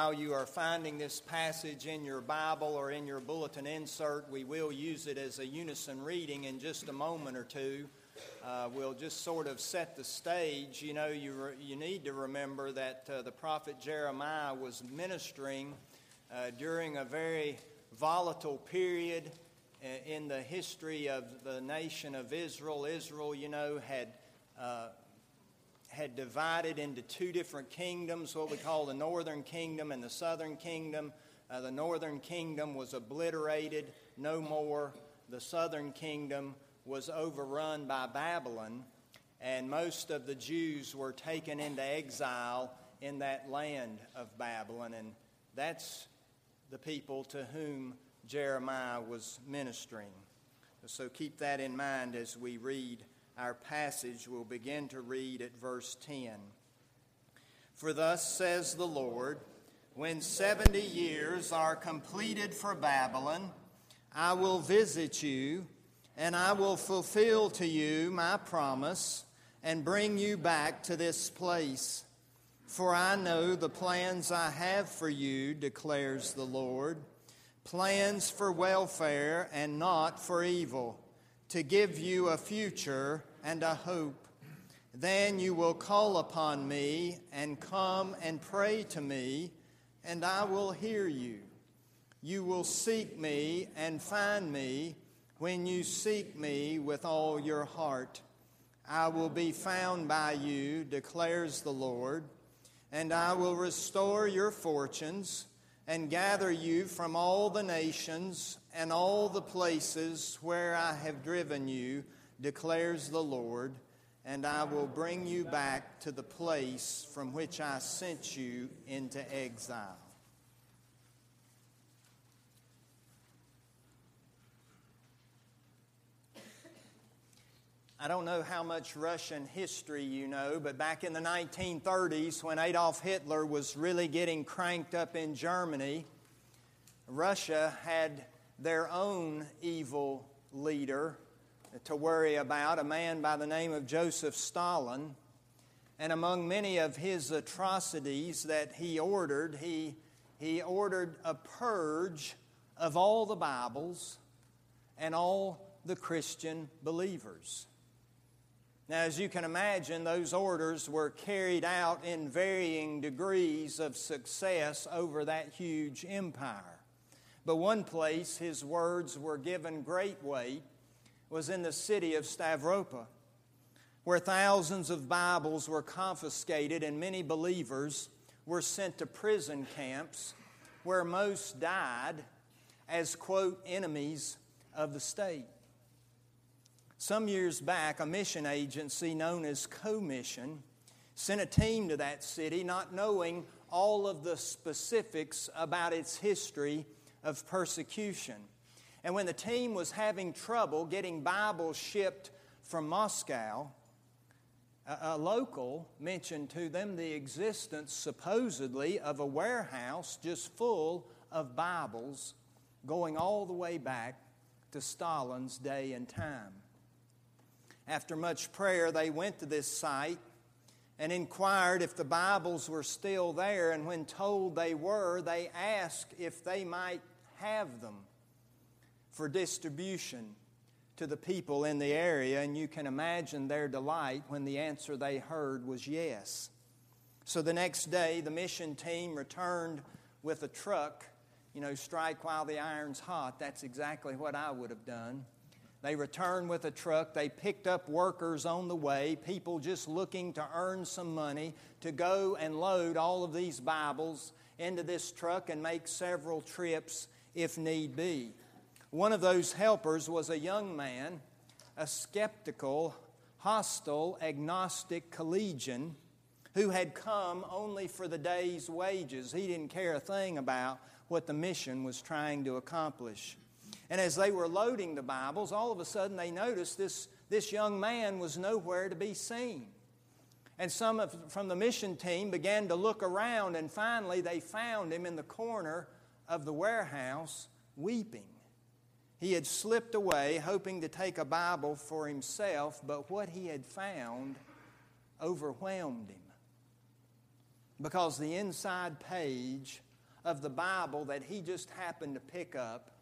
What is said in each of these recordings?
While you are finding this passage in your Bible or in your bulletin insert, we will use it as a unison reading in just a moment or two. Uh, we'll just sort of set the stage. You know, you, re- you need to remember that uh, the prophet Jeremiah was ministering uh, during a very volatile period uh, in the history of the nation of Israel. Israel, you know, had uh, had divided into two different kingdoms, what we call the northern kingdom and the southern kingdom. Uh, the northern kingdom was obliterated, no more. The southern kingdom was overrun by Babylon, and most of the Jews were taken into exile in that land of Babylon, and that's the people to whom Jeremiah was ministering. So keep that in mind as we read our passage, we'll begin to read at verse 10. For thus says the Lord, when 70 years are completed for Babylon, I will visit you, and I will fulfill to you my promise, and bring you back to this place. For I know the plans I have for you, declares the Lord plans for welfare and not for evil, to give you a future and a hope. Then you will call upon me and come and pray to me, and I will hear you. You will seek me and find me when you seek me with all your heart. I will be found by you, declares the Lord, and I will restore your fortunes and gather you from all the nations and all the places where I have driven you declares the Lord, and I will bring you back to the place from which I sent you into exile. I don't know how much Russian history you know, but back in the 1930s, when Adolf Hitler was really getting cranked up in Germany, Russia had their own evil leader to worry about, a man by the name of Joseph Stalin. And among many of his atrocities that he ordered, he, he ordered a purge of all the Bibles and all the Christian believers. Now, as you can imagine, those orders were carried out in varying degrees of success over that huge empire. But one place, his words were given great weight was in the city of Stavropol, where thousands of Bibles were confiscated and many believers were sent to prison camps where most died as, quote, enemies of the state. Some years back, a mission agency known as Commission sent a team to that city, not knowing all of the specifics about its history of persecution. And when the team was having trouble getting Bibles shipped from Moscow, a, a, local mentioned to them the existence, supposedly, of a warehouse just full of Bibles going all the way back to Stalin's day and time. After much prayer, they went to this site and inquired if the Bibles were still there, and when told they were, they asked if they might have them for distribution to the people in the area, and you can imagine their delight when the answer they heard was yes. So the next day, the mission team returned with a truck. You know, strike while the iron's hot. That's exactly what I would have done. They returned with a truck. They picked up workers on the way, people just looking to earn some money to go and load all of these Bibles into this truck and make several trips if need be. One of those helpers was a young man, a skeptical, hostile, agnostic collegian who had come only for the day's wages. He didn't care a thing about what the mission was trying to accomplish. And as they were loading the Bibles, all of a sudden they noticed this, this young man was nowhere to be seen. And some of, from the mission team began to look around, and finally they found him in the corner of the warehouse weeping. He had slipped away, hoping to take a Bible for himself, but what he had found overwhelmed him. Because the inside page of the Bible that he just happened to pick up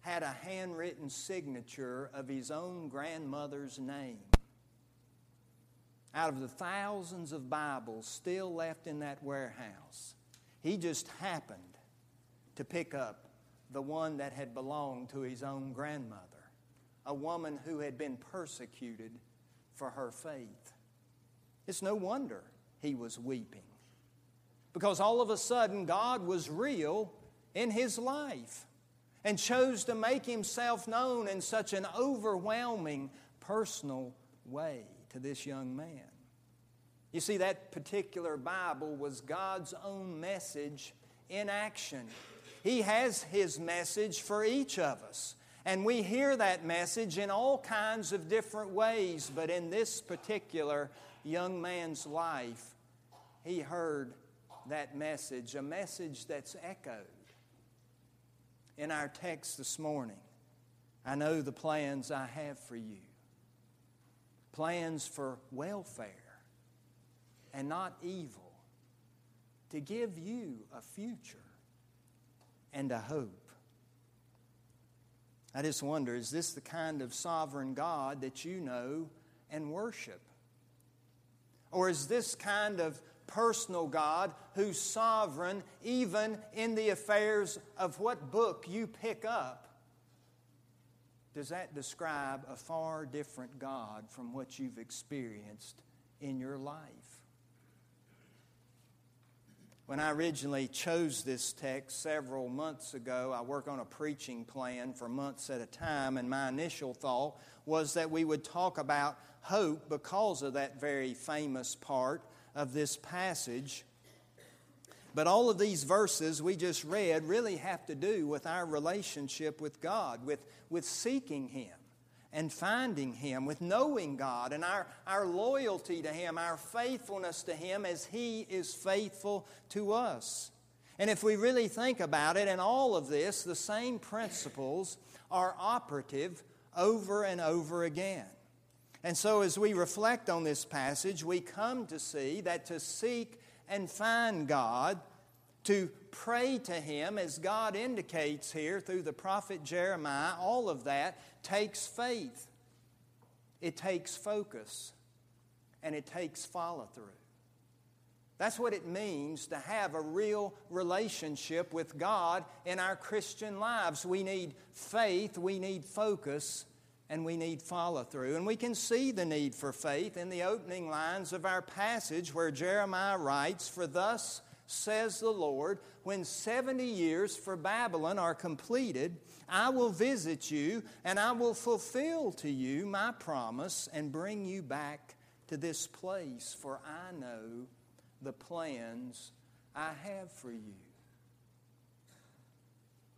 had a handwritten signature of his own grandmother's name. Out of the thousands of Bibles still left in that warehouse, he just happened to pick up the one that had belonged to his own grandmother, a woman who had been persecuted for her faith. It's no wonder he was weeping. Because all of a sudden, God was real in his life and chose to make himself known in such an overwhelming personal way to this young man. You see, that particular Bible was God's own message in action. He has His message for each of us. And we hear that message in all kinds of different ways, but in this particular young man's life, he heard that message, a message that's echoed in our text this morning. I know the plans I have for you plans for welfare and not evil, to give you a future and a hope. I just wonder is this the kind of sovereign God that you know and worship? Or is this kind of personal God who's sovereign even in the affairs of what book you pick up? Does that describe a far different God from what you've experienced in your life? When I originally chose this text several months ago, I work on a preaching plan for months at a time, and my initial thought was that we would talk about hope because of that very famous part of this passage. But all of these verses we just read really have to do with our relationship with God, with, with seeking Him and finding Him, with knowing God and our, our loyalty to Him, our faithfulness to Him as He is faithful to us. And if we really think about it, in all of this, the same principles are operative over and over again. And so, as we reflect on this passage, we come to see that to seek and find God, to pray to Him, as God indicates here through the prophet Jeremiah, all of that takes faith, it takes focus, and it takes follow through. That's what it means to have a real relationship with God in our Christian lives. We need faith, we need focus, and we need follow through. And we can see the need for faith in the opening lines of our passage where Jeremiah writes, For thus says the Lord, when 70 years for Babylon are completed, I will visit you and I will fulfill to you my promise and bring you back to this place, for I know the plans I have for you.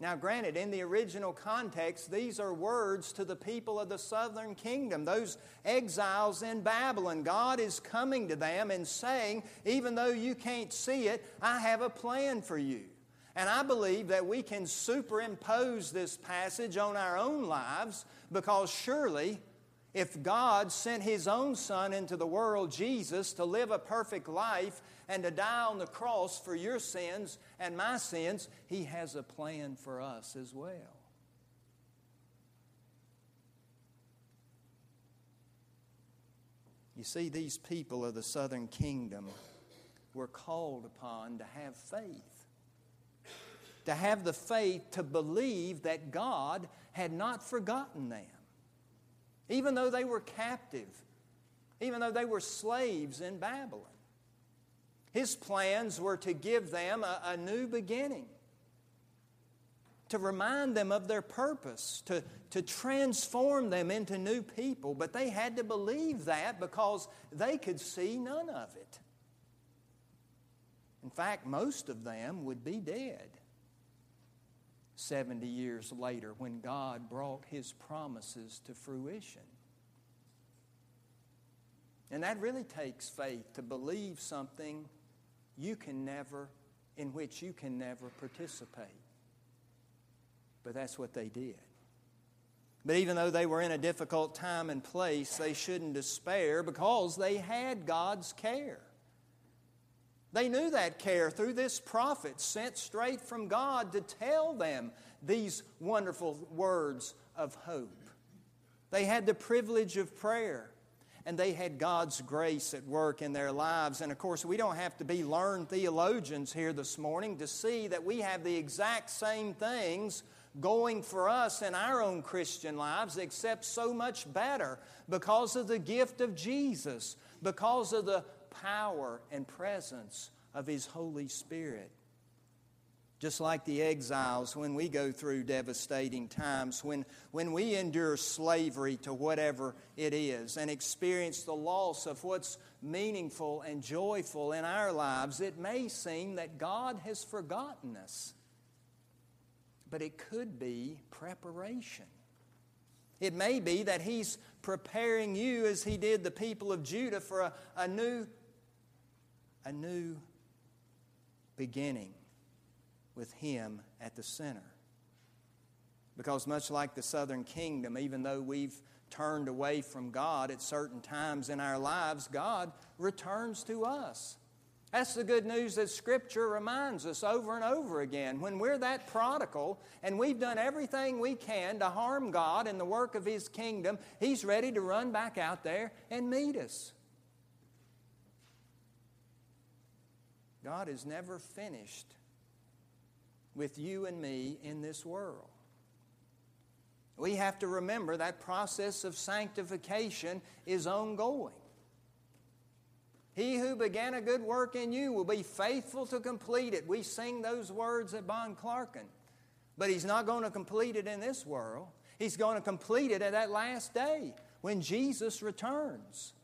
Now, granted, in the original context, these are words to the people of the southern kingdom, those exiles in Babylon. God is coming to them and saying, even though you can't see it, I have a plan for you. And I believe that we can superimpose this passage on our own lives because surely if God sent His own Son into the world, Jesus, to live a perfect life and to die on the cross for your sins and my sins, He has a plan for us as well. You see, these people of the southern kingdom were called upon to have faith. To have the faith to believe that God had not forgotten them even though they were captive, even though they were slaves in Babylon. His plans were to give them a, a new beginning, to remind them of their purpose, to, to transform them into new people. But they had to believe that because they could see none of it. In fact, most of them would be dead 70 years later when God brought his promises to fruition. And that really takes faith to believe something you can never, in which you can never participate. But that's what they did. But even though they were in a difficult time and place, they shouldn't despair because they had God's care. They knew that care through this prophet sent straight from God to tell them these wonderful words of hope. They had the privilege of prayer and they had God's grace at work in their lives. And of course, we don't have to be learned theologians here this morning to see that we have the exact same things going for us in our own Christian lives, except so much better because of the gift of Jesus, because of the power and presence of His Holy Spirit. Just like the exiles, when we go through devastating times, when, when we endure slavery to whatever it is and experience the loss of what's meaningful and joyful in our lives, it may seem that God has forgotten us. But it could be preparation. It may be that He's preparing you as He did the people of Judah for a, a new, a new beginning with Him at the center. Because, much like the southern kingdom, even though we've turned away from God at certain times in our lives, God returns to us. That's the good news that Scripture reminds us over and over again. When we're that prodigal and we've done everything we can to harm God and the work of His kingdom, He's ready to run back out there and meet us. God is never finished with you and me in this world. We have to remember that process of sanctification is ongoing. He who began a good work in you will be faithful to complete it. We sing those words at Bon Clarken. But he's not going to complete it in this world. He's going to complete it at that last day when Jesus returns.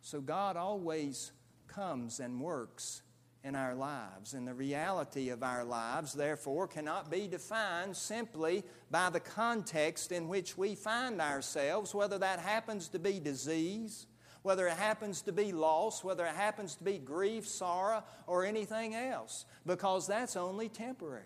So God always comes and works in our lives. And the reality of our lives, therefore, cannot be defined simply by the context in which we find ourselves, whether that happens to be disease, whether it happens to be loss, whether it happens to be grief, sorrow, or anything else, because that's only temporary.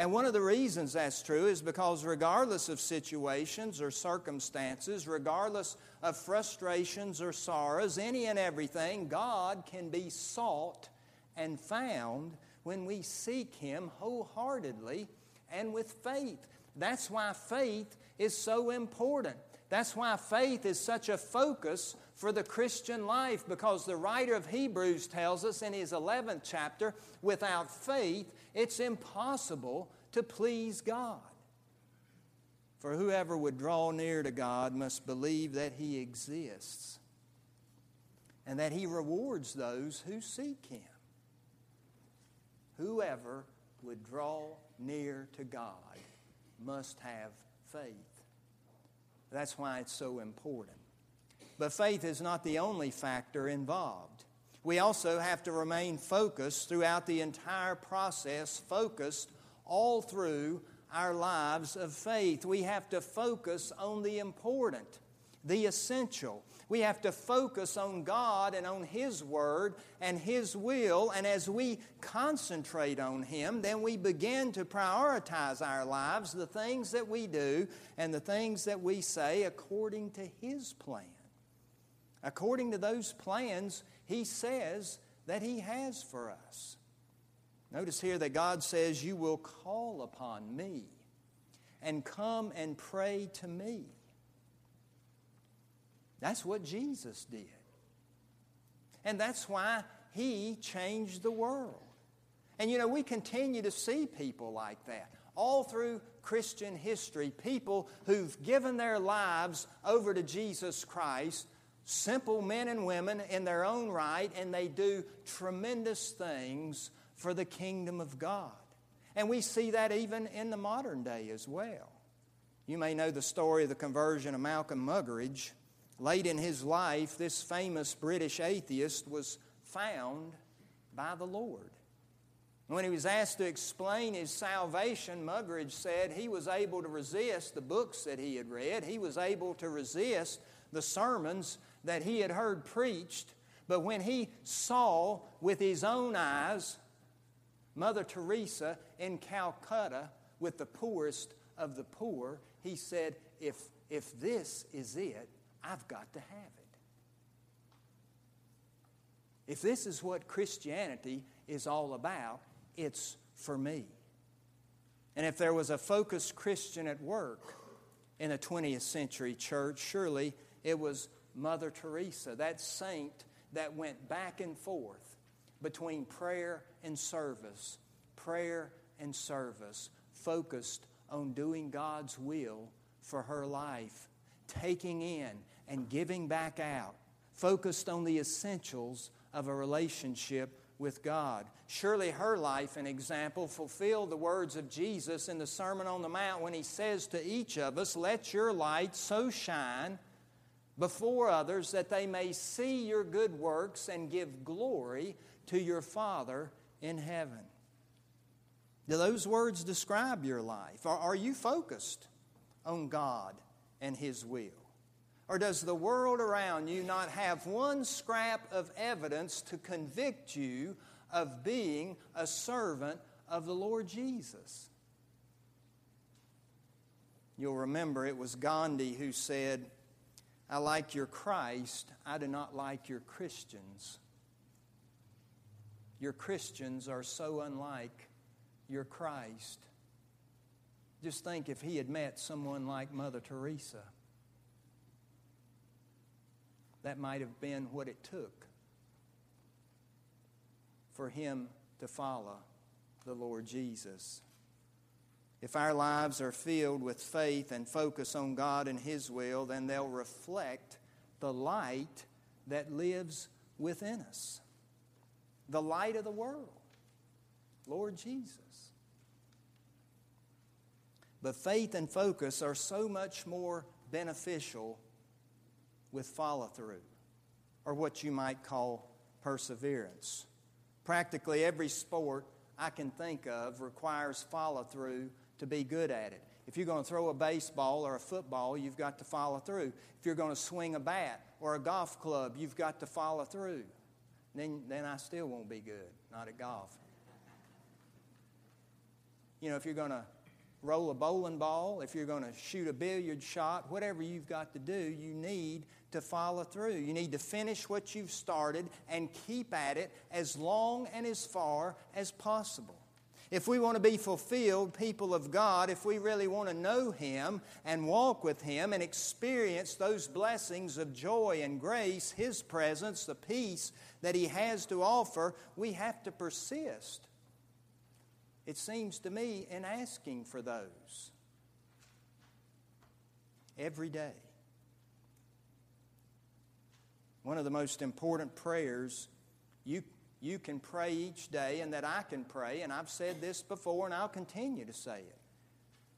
And one of the reasons that's true is because, regardless of situations or circumstances, regardless of frustrations or sorrows, any and everything, God can be sought and found when we seek Him wholeheartedly and with faith. That's why faith is so important. That's why faith is such a focus for the Christian life because the writer of Hebrews tells us in his 11th chapter without faith, it's impossible to please God. For whoever would draw near to God must believe that He exists and that He rewards those who seek Him. Whoever would draw near to God must have faith. That's why it's so important. But faith is not the only factor involved. We also have to remain focused throughout the entire process, focused all through our lives of faith. We have to focus on the important, the essential. We have to focus on God and on His Word and His will. And as we concentrate on Him, then we begin to prioritize our lives, the things that we do and the things that we say according to His plan. According to those plans, He says that He has for us. Notice here that God says, You will call upon me and come and pray to me. That's what Jesus did. And that's why he changed the world. And you know, we continue to see people like that. All through Christian history, people who've given their lives over to Jesus Christ, simple men and women in their own right, and they do tremendous things for the kingdom of God. And we see that even in the modern day as well. You may know the story of the conversion of Malcolm Muggeridge. Late in his life, this famous British atheist was found by the Lord. When he was asked to explain his salvation, Muggeridge said he was able to resist the books that he had read. He was able to resist the sermons that he had heard preached. But when he saw with his own eyes Mother Teresa in Calcutta with the poorest of the poor, he said, if, if this is it, I've got to have it. If this is what Christianity is all about, it's for me. And if there was a focused Christian at work in the 20th century church, surely it was Mother Teresa, that saint that went back and forth between prayer and service, prayer and service, focused on doing God's will for her life, taking in and giving back out, focused on the essentials of a relationship with God. Surely her life and example fulfilled the words of Jesus in the Sermon on the Mount when he says to each of us, Let your light so shine before others that they may see your good works and give glory to your Father in heaven. Do those words describe your life? Are, you focused on God and His will? Or does the world around you not have one scrap of evidence to convict you of being a servant of the Lord Jesus? You'll remember it was Gandhi who said, I like your Christ, I do not like your Christians. Your Christians are so unlike your Christ. Just think if he had met someone like Mother Teresa that might have been what it took for him to follow the Lord Jesus. If our lives are filled with faith and focus on God and His will, then they'll reflect the light that lives within us. The light of the world, Lord Jesus. But faith and focus are so much more beneficial with follow through, or what you might call perseverance. Practically every sport I can think of requires follow through to be good at it. If you're going to throw a baseball or a football, you've got to follow through. If you're going to swing a bat or a golf club, you've got to follow through. Then, then I still won't be good, not at golf. You know, if you're going to roll a bowling ball, if you're going to shoot a billiard shot, whatever you've got to do, you need to follow through. You need to finish what you've started and keep at it as long and as far as possible. If we want to be fulfilled people of God, if we really want to know Him and walk with Him and experience those blessings of joy and grace, His presence, the peace that He has to offer, we have to persist it seems to me, in asking for those every day. One of the most important prayers you, you can pray each day and that I can pray, and I've said this before and I'll continue to say it,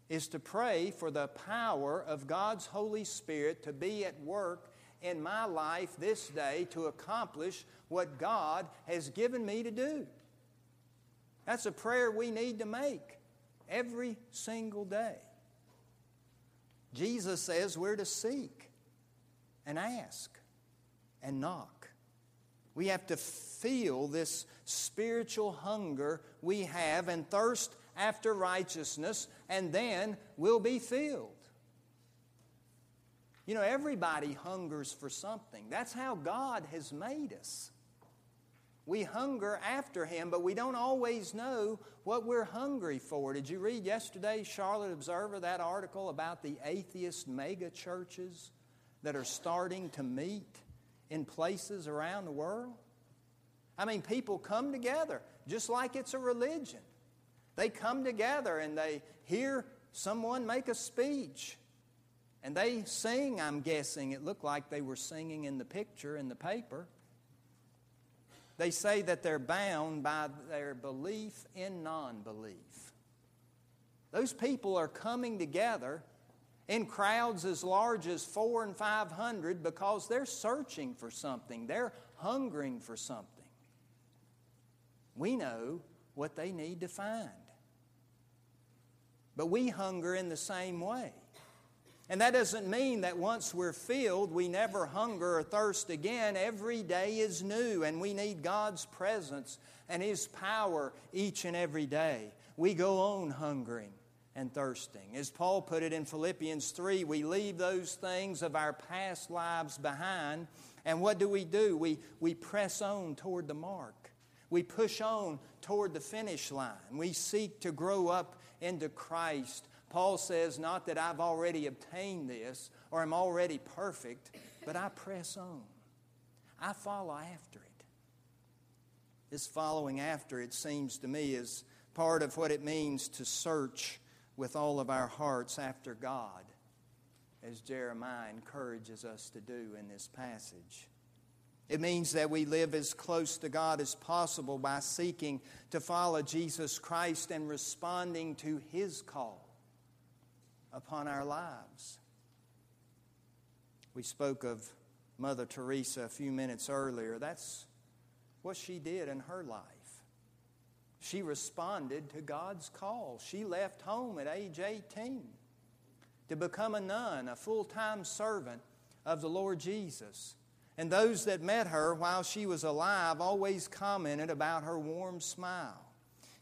is to pray for the power of God's Holy Spirit to be at work in my life this day to accomplish what God has given me to do. That's a prayer we need to make every single day. Jesus says we're to seek and ask and knock. We have to feel this spiritual hunger we have and thirst after righteousness, and then we'll be filled. You know, everybody hungers for something. That's how God has made us. We hunger after Him, but we don't always know what we're hungry for. Did you read yesterday's Charlotte Observer that article about the atheist mega churches that are starting to meet in places around the world? I mean, people come together just like it's a religion. They come together and they hear someone make a speech. And they sing, I'm guessing. It looked like they were singing in the picture in the paper. They say that they're bound by their belief in non belief. Those people are coming together in crowds as large as four and five hundred because they're searching for something, they're hungering for something. We know what they need to find. But we hunger in the same way. And that doesn't mean that once we're filled, we never hunger or thirst again. Every day is new, and we need God's presence and His power each and every day. We go on hungering and thirsting. As Paul put it in Philippians 3, we leave those things of our past lives behind And what do we do? We, we press on toward the mark. We push on toward the finish line. We seek to grow up into Christ. Paul says, Not that I've already obtained this or am already perfect, but I press on. I follow after it. This following after, it seems to me, is part of what it means to search with all of our hearts after God, as Jeremiah encourages us to do in this passage. It means that we live as close to God as possible by seeking to follow Jesus Christ and responding to His call upon our lives. We spoke of Mother Teresa a few minutes earlier. That's what she did in her life. She responded to God's call. She left home at age 18 to become a nun, a full time servant of the Lord Jesus. And those that met her while she was alive always commented about her warm smile.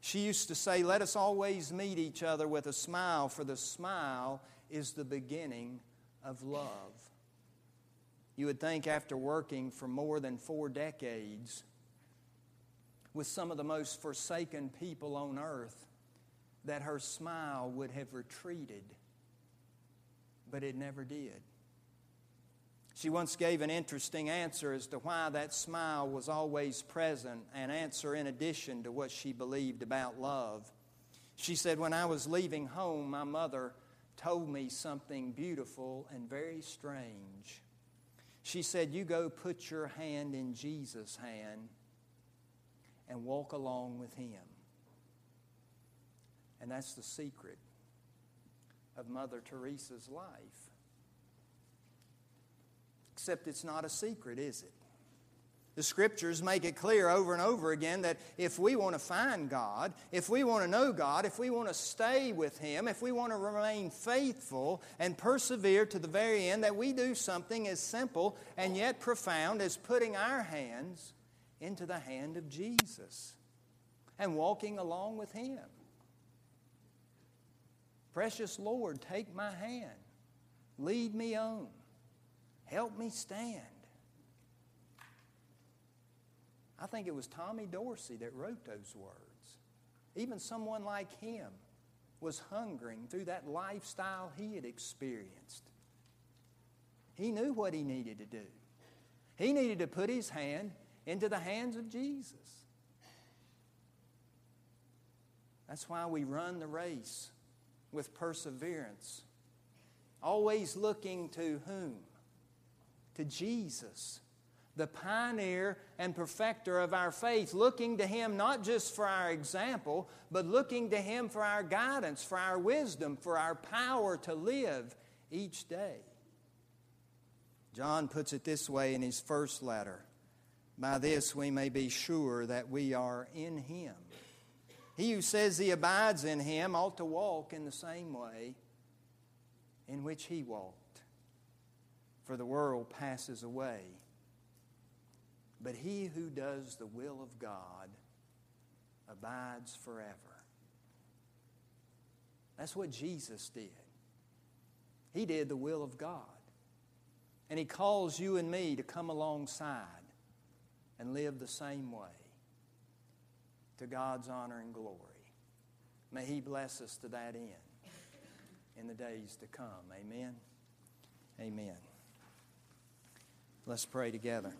She used to say, Let us always meet each other with a smile, for the smile is the beginning of love. You would think after working for more than four decades with some of the most forsaken people on earth that her smile would have retreated, but it never did. She once gave an interesting answer as to why that smile was always present, an answer in addition to what she believed about love. She said, When I was leaving home, my mother told me something beautiful and very strange. She said, You go put your hand in Jesus' hand and walk along with Him. And that's the secret of Mother Teresa's life. Except it's not a secret, is it? The scriptures make it clear over and over again that if we want to find God, if we want to know God, if we want to stay with Him, if we want to remain faithful and persevere to the very end, that we do something as simple and yet profound as putting our hands into the hand of Jesus and walking along with Him. Precious Lord, take my hand, lead me on, help me stand. I think it was Tommy Dorsey that wrote those words. Even someone like him was hungering through that lifestyle he had experienced. He knew what he needed to do. He needed to put his hand into the hands of Jesus. That's why we run the race with perseverance, always looking to whom? To Jesus the pioneer and perfecter of our faith, looking to Him not just for our example, but looking to Him for our guidance, for our wisdom, for our power to live each day. John puts it this way in his first letter By this we may be sure that we are in Him. He who says he abides in Him ought to walk in the same way in which He walked. For the world passes away but he who does the will of God abides forever. That's what Jesus did. He did the will of God. And He calls you and me to come alongside and live the same way to God's honor and glory. May He bless us to that end in the days to come. Amen. Amen. Let's pray together.